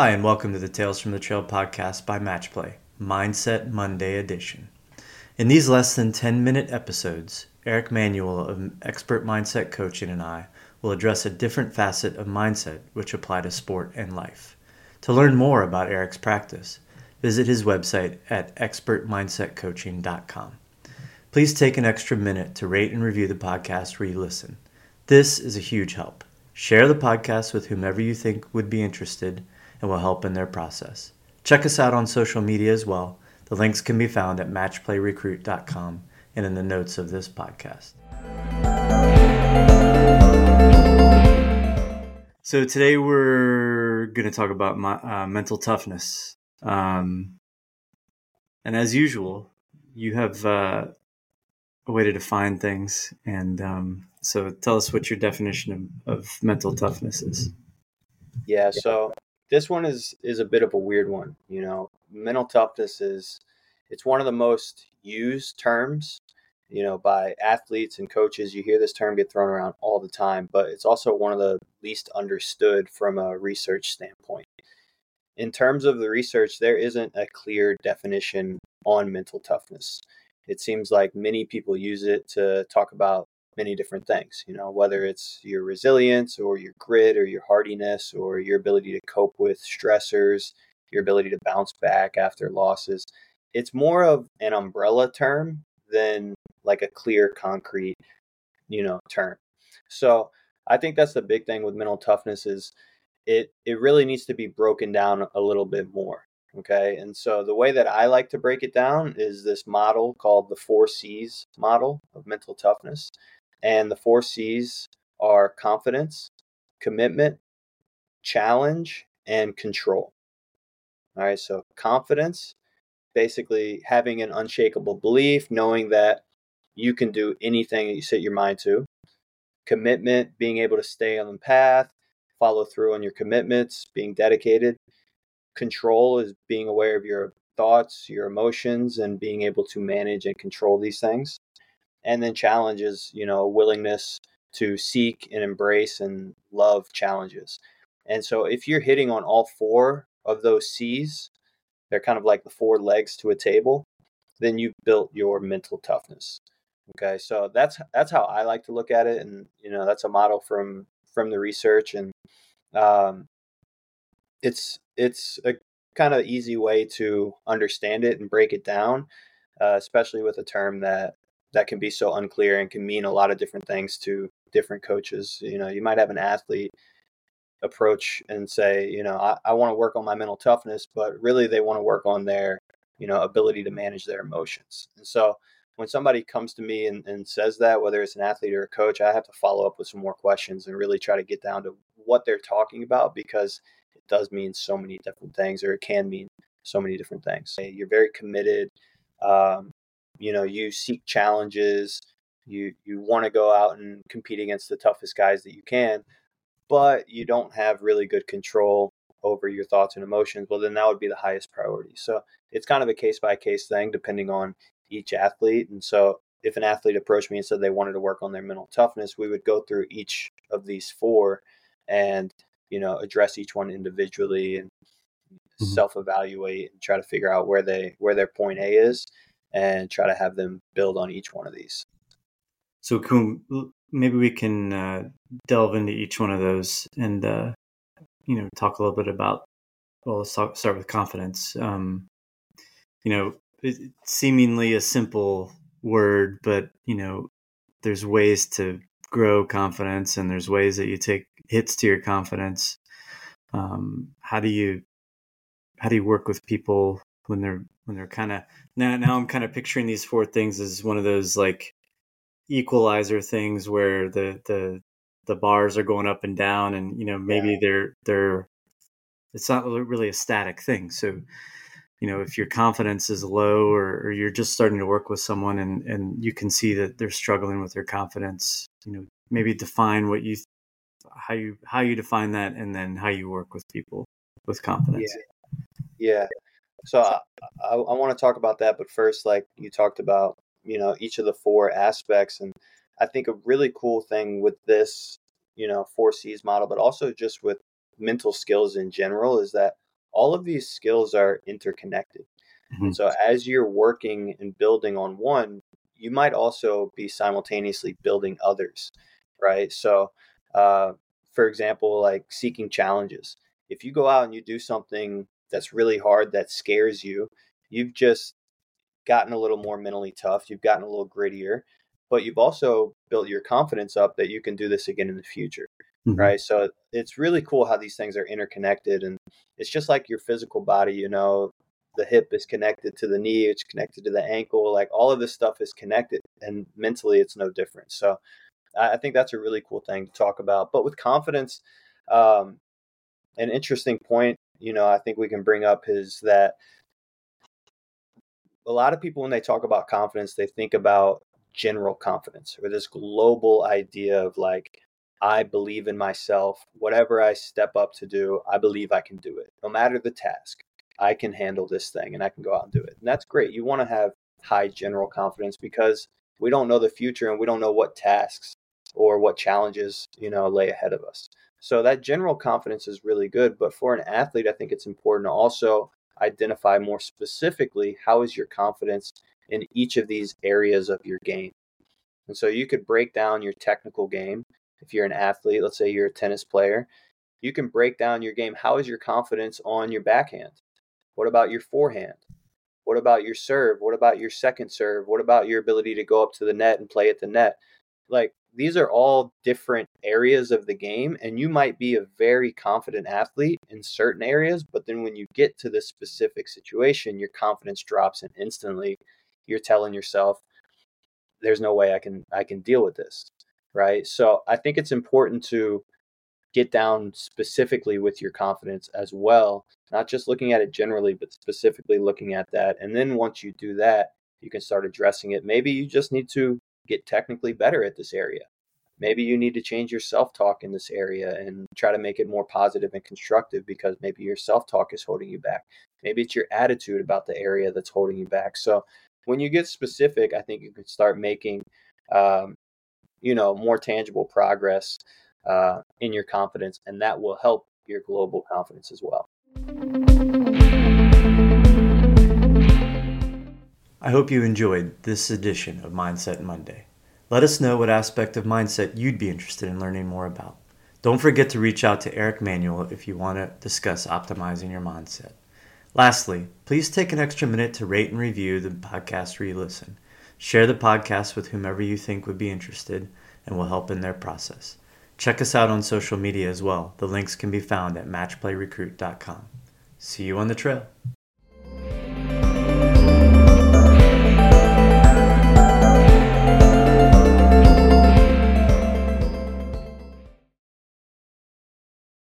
Hi, and welcome to the Tales from the Trail podcast by Matchplay, Mindset Monday edition. In these less than 10 minute episodes, Eric Manuel of Expert Mindset Coaching and I will address a different facet of mindset which apply to sport and life. To learn more about Eric's practice, visit his website at expertmindsetcoaching.com. Please take an extra minute to rate and review the podcast where you listen. This is a huge help. Share the podcast with whomever you think would be interested and will help in their process. Check us out on social media as well. The links can be found at matchplayrecruit.com and in the notes of this podcast. So today we're going to talk about my, uh, mental toughness. Um, and as usual, you have uh, a way to define things. And um, so tell us what your definition of, of mental toughness is. Yeah, so this one is is a bit of a weird one. You know, mental toughness is it's one of the most used terms. You know, by athletes and coaches, you hear this term get thrown around all the time, but it's also one of the least understood from a research standpoint. In terms of the research, there isn't a clear definition on mental toughness. It seems like many people use it to talk about many different things, you know, whether it's your resilience or your grit or your hardiness or your ability to cope with stressors, your ability to bounce back after losses. It's more of an umbrella term than like a clear, concrete, you know, term. So I think that's the big thing with mental toughness is it it really needs to be broken down a little bit more. Okay. And so the way that I like to break it down is this model called the four C's model of mental toughness. And the four C's are confidence, commitment, challenge, and control. All right, so confidence, basically having an unshakable belief, knowing that you can do anything that you set your mind to. Commitment, being able to stay on the path, follow through on your commitments, being dedicated. Control is being aware of your thoughts, your emotions, and being able to manage and control these things and then challenges you know a willingness to seek and embrace and love challenges. And so if you're hitting on all four of those c's they're kind of like the four legs to a table then you've built your mental toughness. Okay so that's that's how i like to look at it and you know that's a model from from the research and um, it's it's a kind of easy way to understand it and break it down uh, especially with a term that that can be so unclear and can mean a lot of different things to different coaches. You know, you might have an athlete approach and say, you know, I, I want to work on my mental toughness, but really they want to work on their, you know, ability to manage their emotions. And so when somebody comes to me and, and says that, whether it's an athlete or a coach, I have to follow up with some more questions and really try to get down to what they're talking about because it does mean so many different things or it can mean so many different things. You're very committed. Um, you know you seek challenges you you want to go out and compete against the toughest guys that you can but you don't have really good control over your thoughts and emotions well then that would be the highest priority so it's kind of a case by case thing depending on each athlete and so if an athlete approached me and said they wanted to work on their mental toughness we would go through each of these four and you know address each one individually and mm-hmm. self evaluate and try to figure out where they where their point a is and try to have them build on each one of these. So maybe we can uh, delve into each one of those and uh, you know talk a little bit about. Well, let's talk, start with confidence. Um, you know, seemingly a simple word, but you know, there's ways to grow confidence, and there's ways that you take hits to your confidence. Um, how do you how do you work with people when they're when they're kind of now now I'm kind of picturing these four things as one of those like equalizer things where the the the bars are going up and down and you know maybe yeah. they're they're it's not really a static thing so you know if your confidence is low or, or, you're just starting to work with someone and and you can see that they're struggling with their confidence you know maybe define what you how you how you define that and then how you work with people with confidence yeah, yeah. So I, I, I want to talk about that, but first, like you talked about, you know, each of the four aspects, and I think a really cool thing with this, you know, four C's model, but also just with mental skills in general, is that all of these skills are interconnected. Mm-hmm. So as you're working and building on one, you might also be simultaneously building others, right? So, uh, for example, like seeking challenges. If you go out and you do something that's really hard, that scares you, you've just gotten a little more mentally tough. You've gotten a little grittier, but you've also built your confidence up that you can do this again in the future. Mm-hmm. Right. So it's really cool how these things are interconnected. And it's just like your physical body, you know, the hip is connected to the knee, it's connected to the ankle. Like all of this stuff is connected. And mentally, it's no different. So I think that's a really cool thing to talk about. But with confidence, um, an interesting point, you know, I think we can bring up is that a lot of people, when they talk about confidence, they think about general confidence or this global idea of like, I believe in myself. Whatever I step up to do, I believe I can do it. No matter the task, I can handle this thing and I can go out and do it. And that's great. You want to have high general confidence because we don't know the future and we don't know what tasks or what challenges, you know, lay ahead of us. So that general confidence is really good, but for an athlete, I think it's important to also identify more specifically how is your confidence in each of these areas of your game. And so you could break down your technical game if you're an athlete, let's say you're a tennis player, you can break down your game. How is your confidence on your backhand? What about your forehand? What about your serve? What about your second serve? What about your ability to go up to the net and play at the net? Like these are all different areas of the game, and you might be a very confident athlete in certain areas, but then when you get to this specific situation, your confidence drops, and instantly you're telling yourself, "There's no way I can I can deal with this." right? So I think it's important to get down specifically with your confidence as well, not just looking at it generally, but specifically looking at that. And then once you do that, you can start addressing it. Maybe you just need to get technically better at this area. Maybe you need to change your self talk in this area and try to make it more positive and constructive because maybe your self talk is holding you back. Maybe it's your attitude about the area that's holding you back. So when you get specific, I think you can start making um, you know more tangible progress uh, in your confidence, and that will help your global confidence as well. I hope you enjoyed this edition of Mindset Monday. Let us know what aspect of mindset you'd be interested in learning more about. Don't forget to reach out to Eric Manuel if you want to discuss optimizing your mindset. Lastly, please take an extra minute to rate and review the podcast where you listen. Share the podcast with whomever you think would be interested and will help in their process. Check us out on social media as well. The links can be found at matchplayrecruit.com. See you on the trail.